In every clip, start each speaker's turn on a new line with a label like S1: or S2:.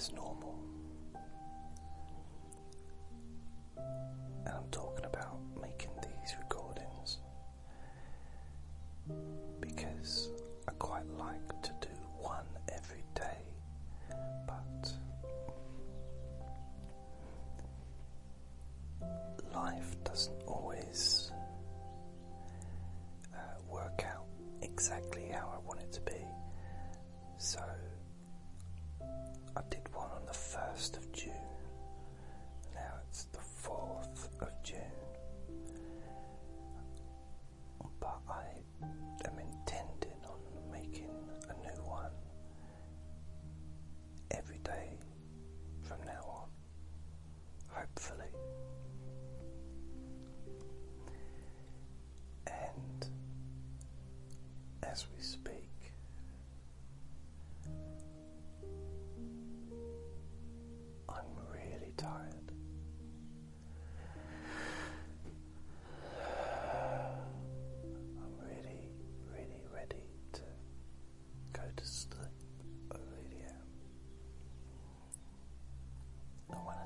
S1: as normal. And I'm talking about making these recordings because I quite like to do one every day, but life doesn't always uh, work out exactly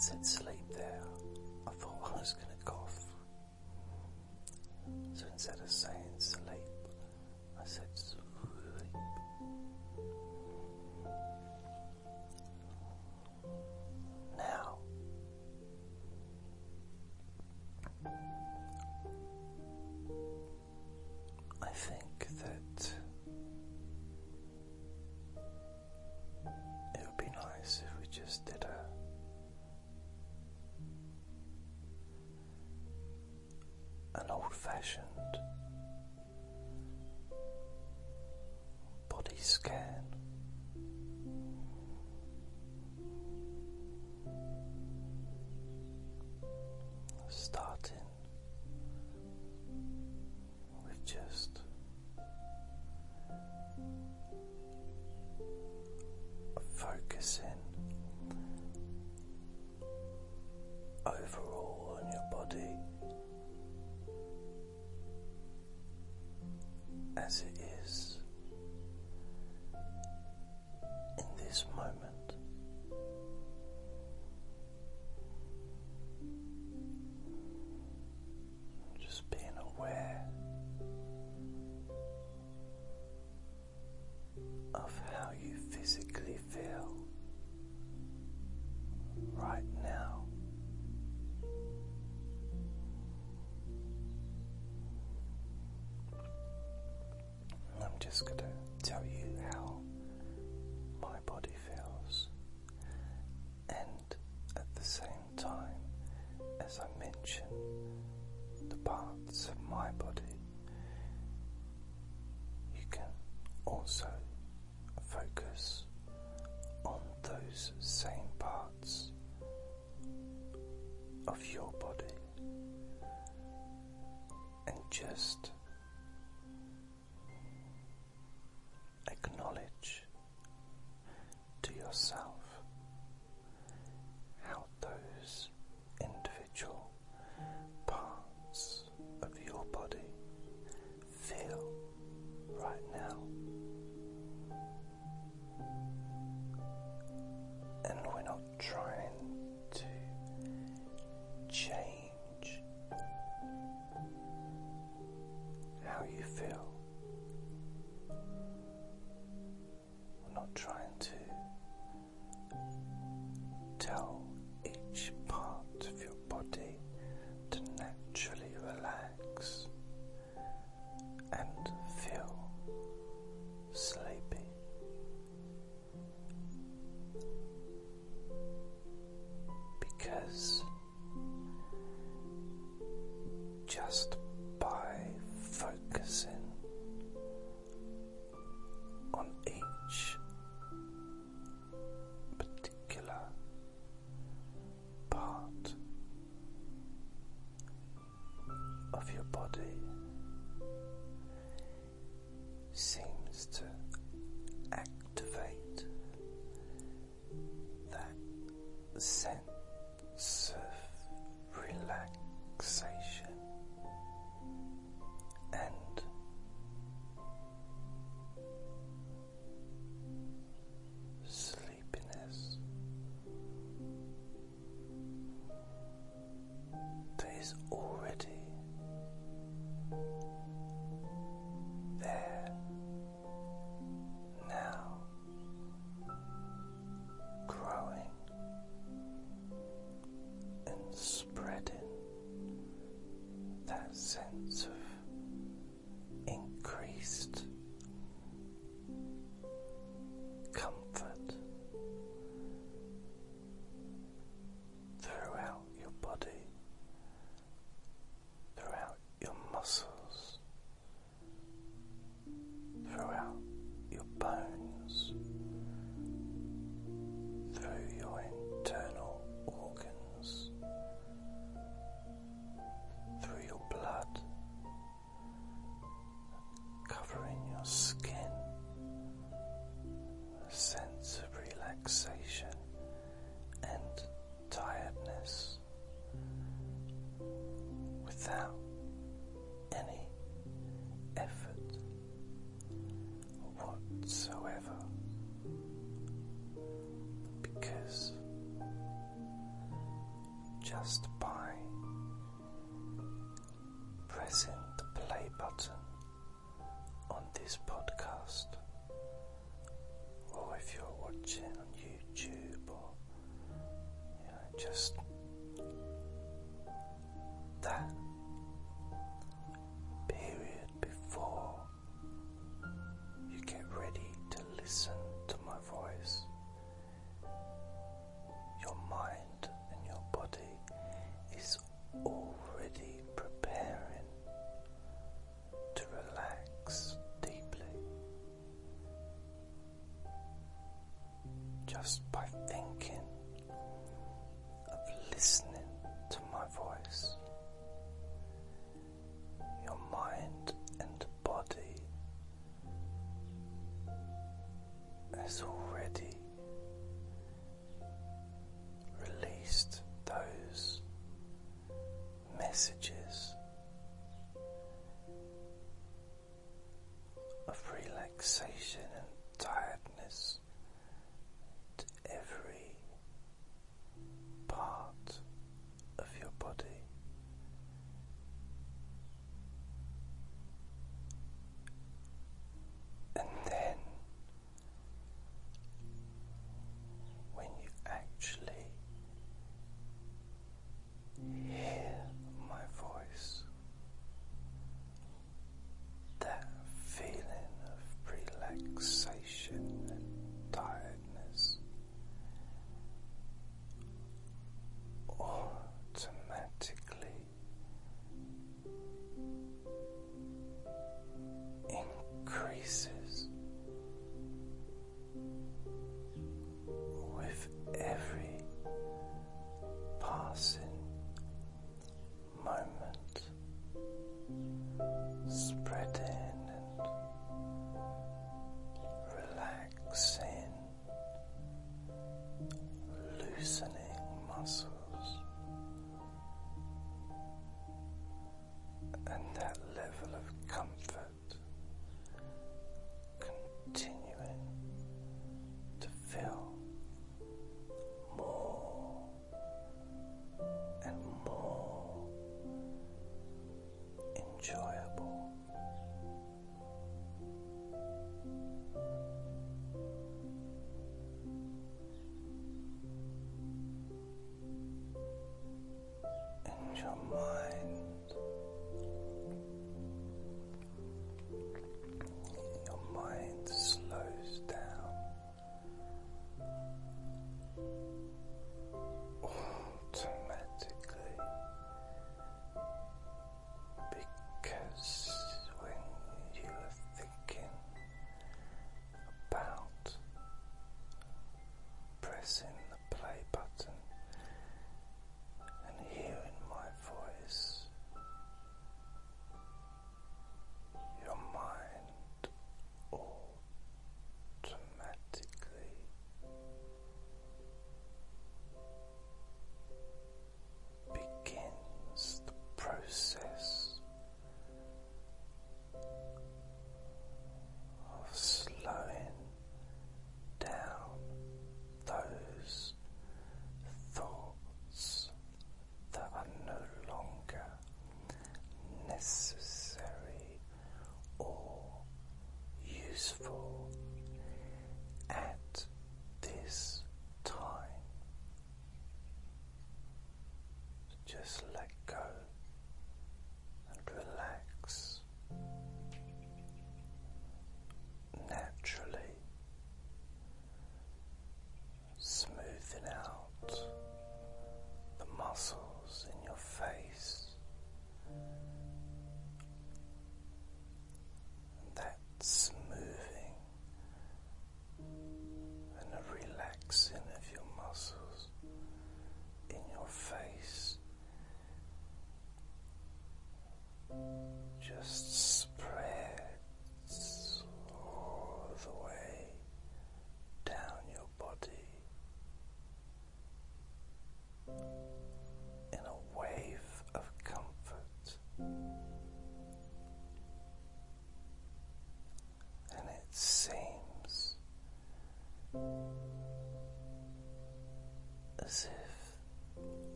S1: since sleep. this moment. just sense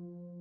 S1: you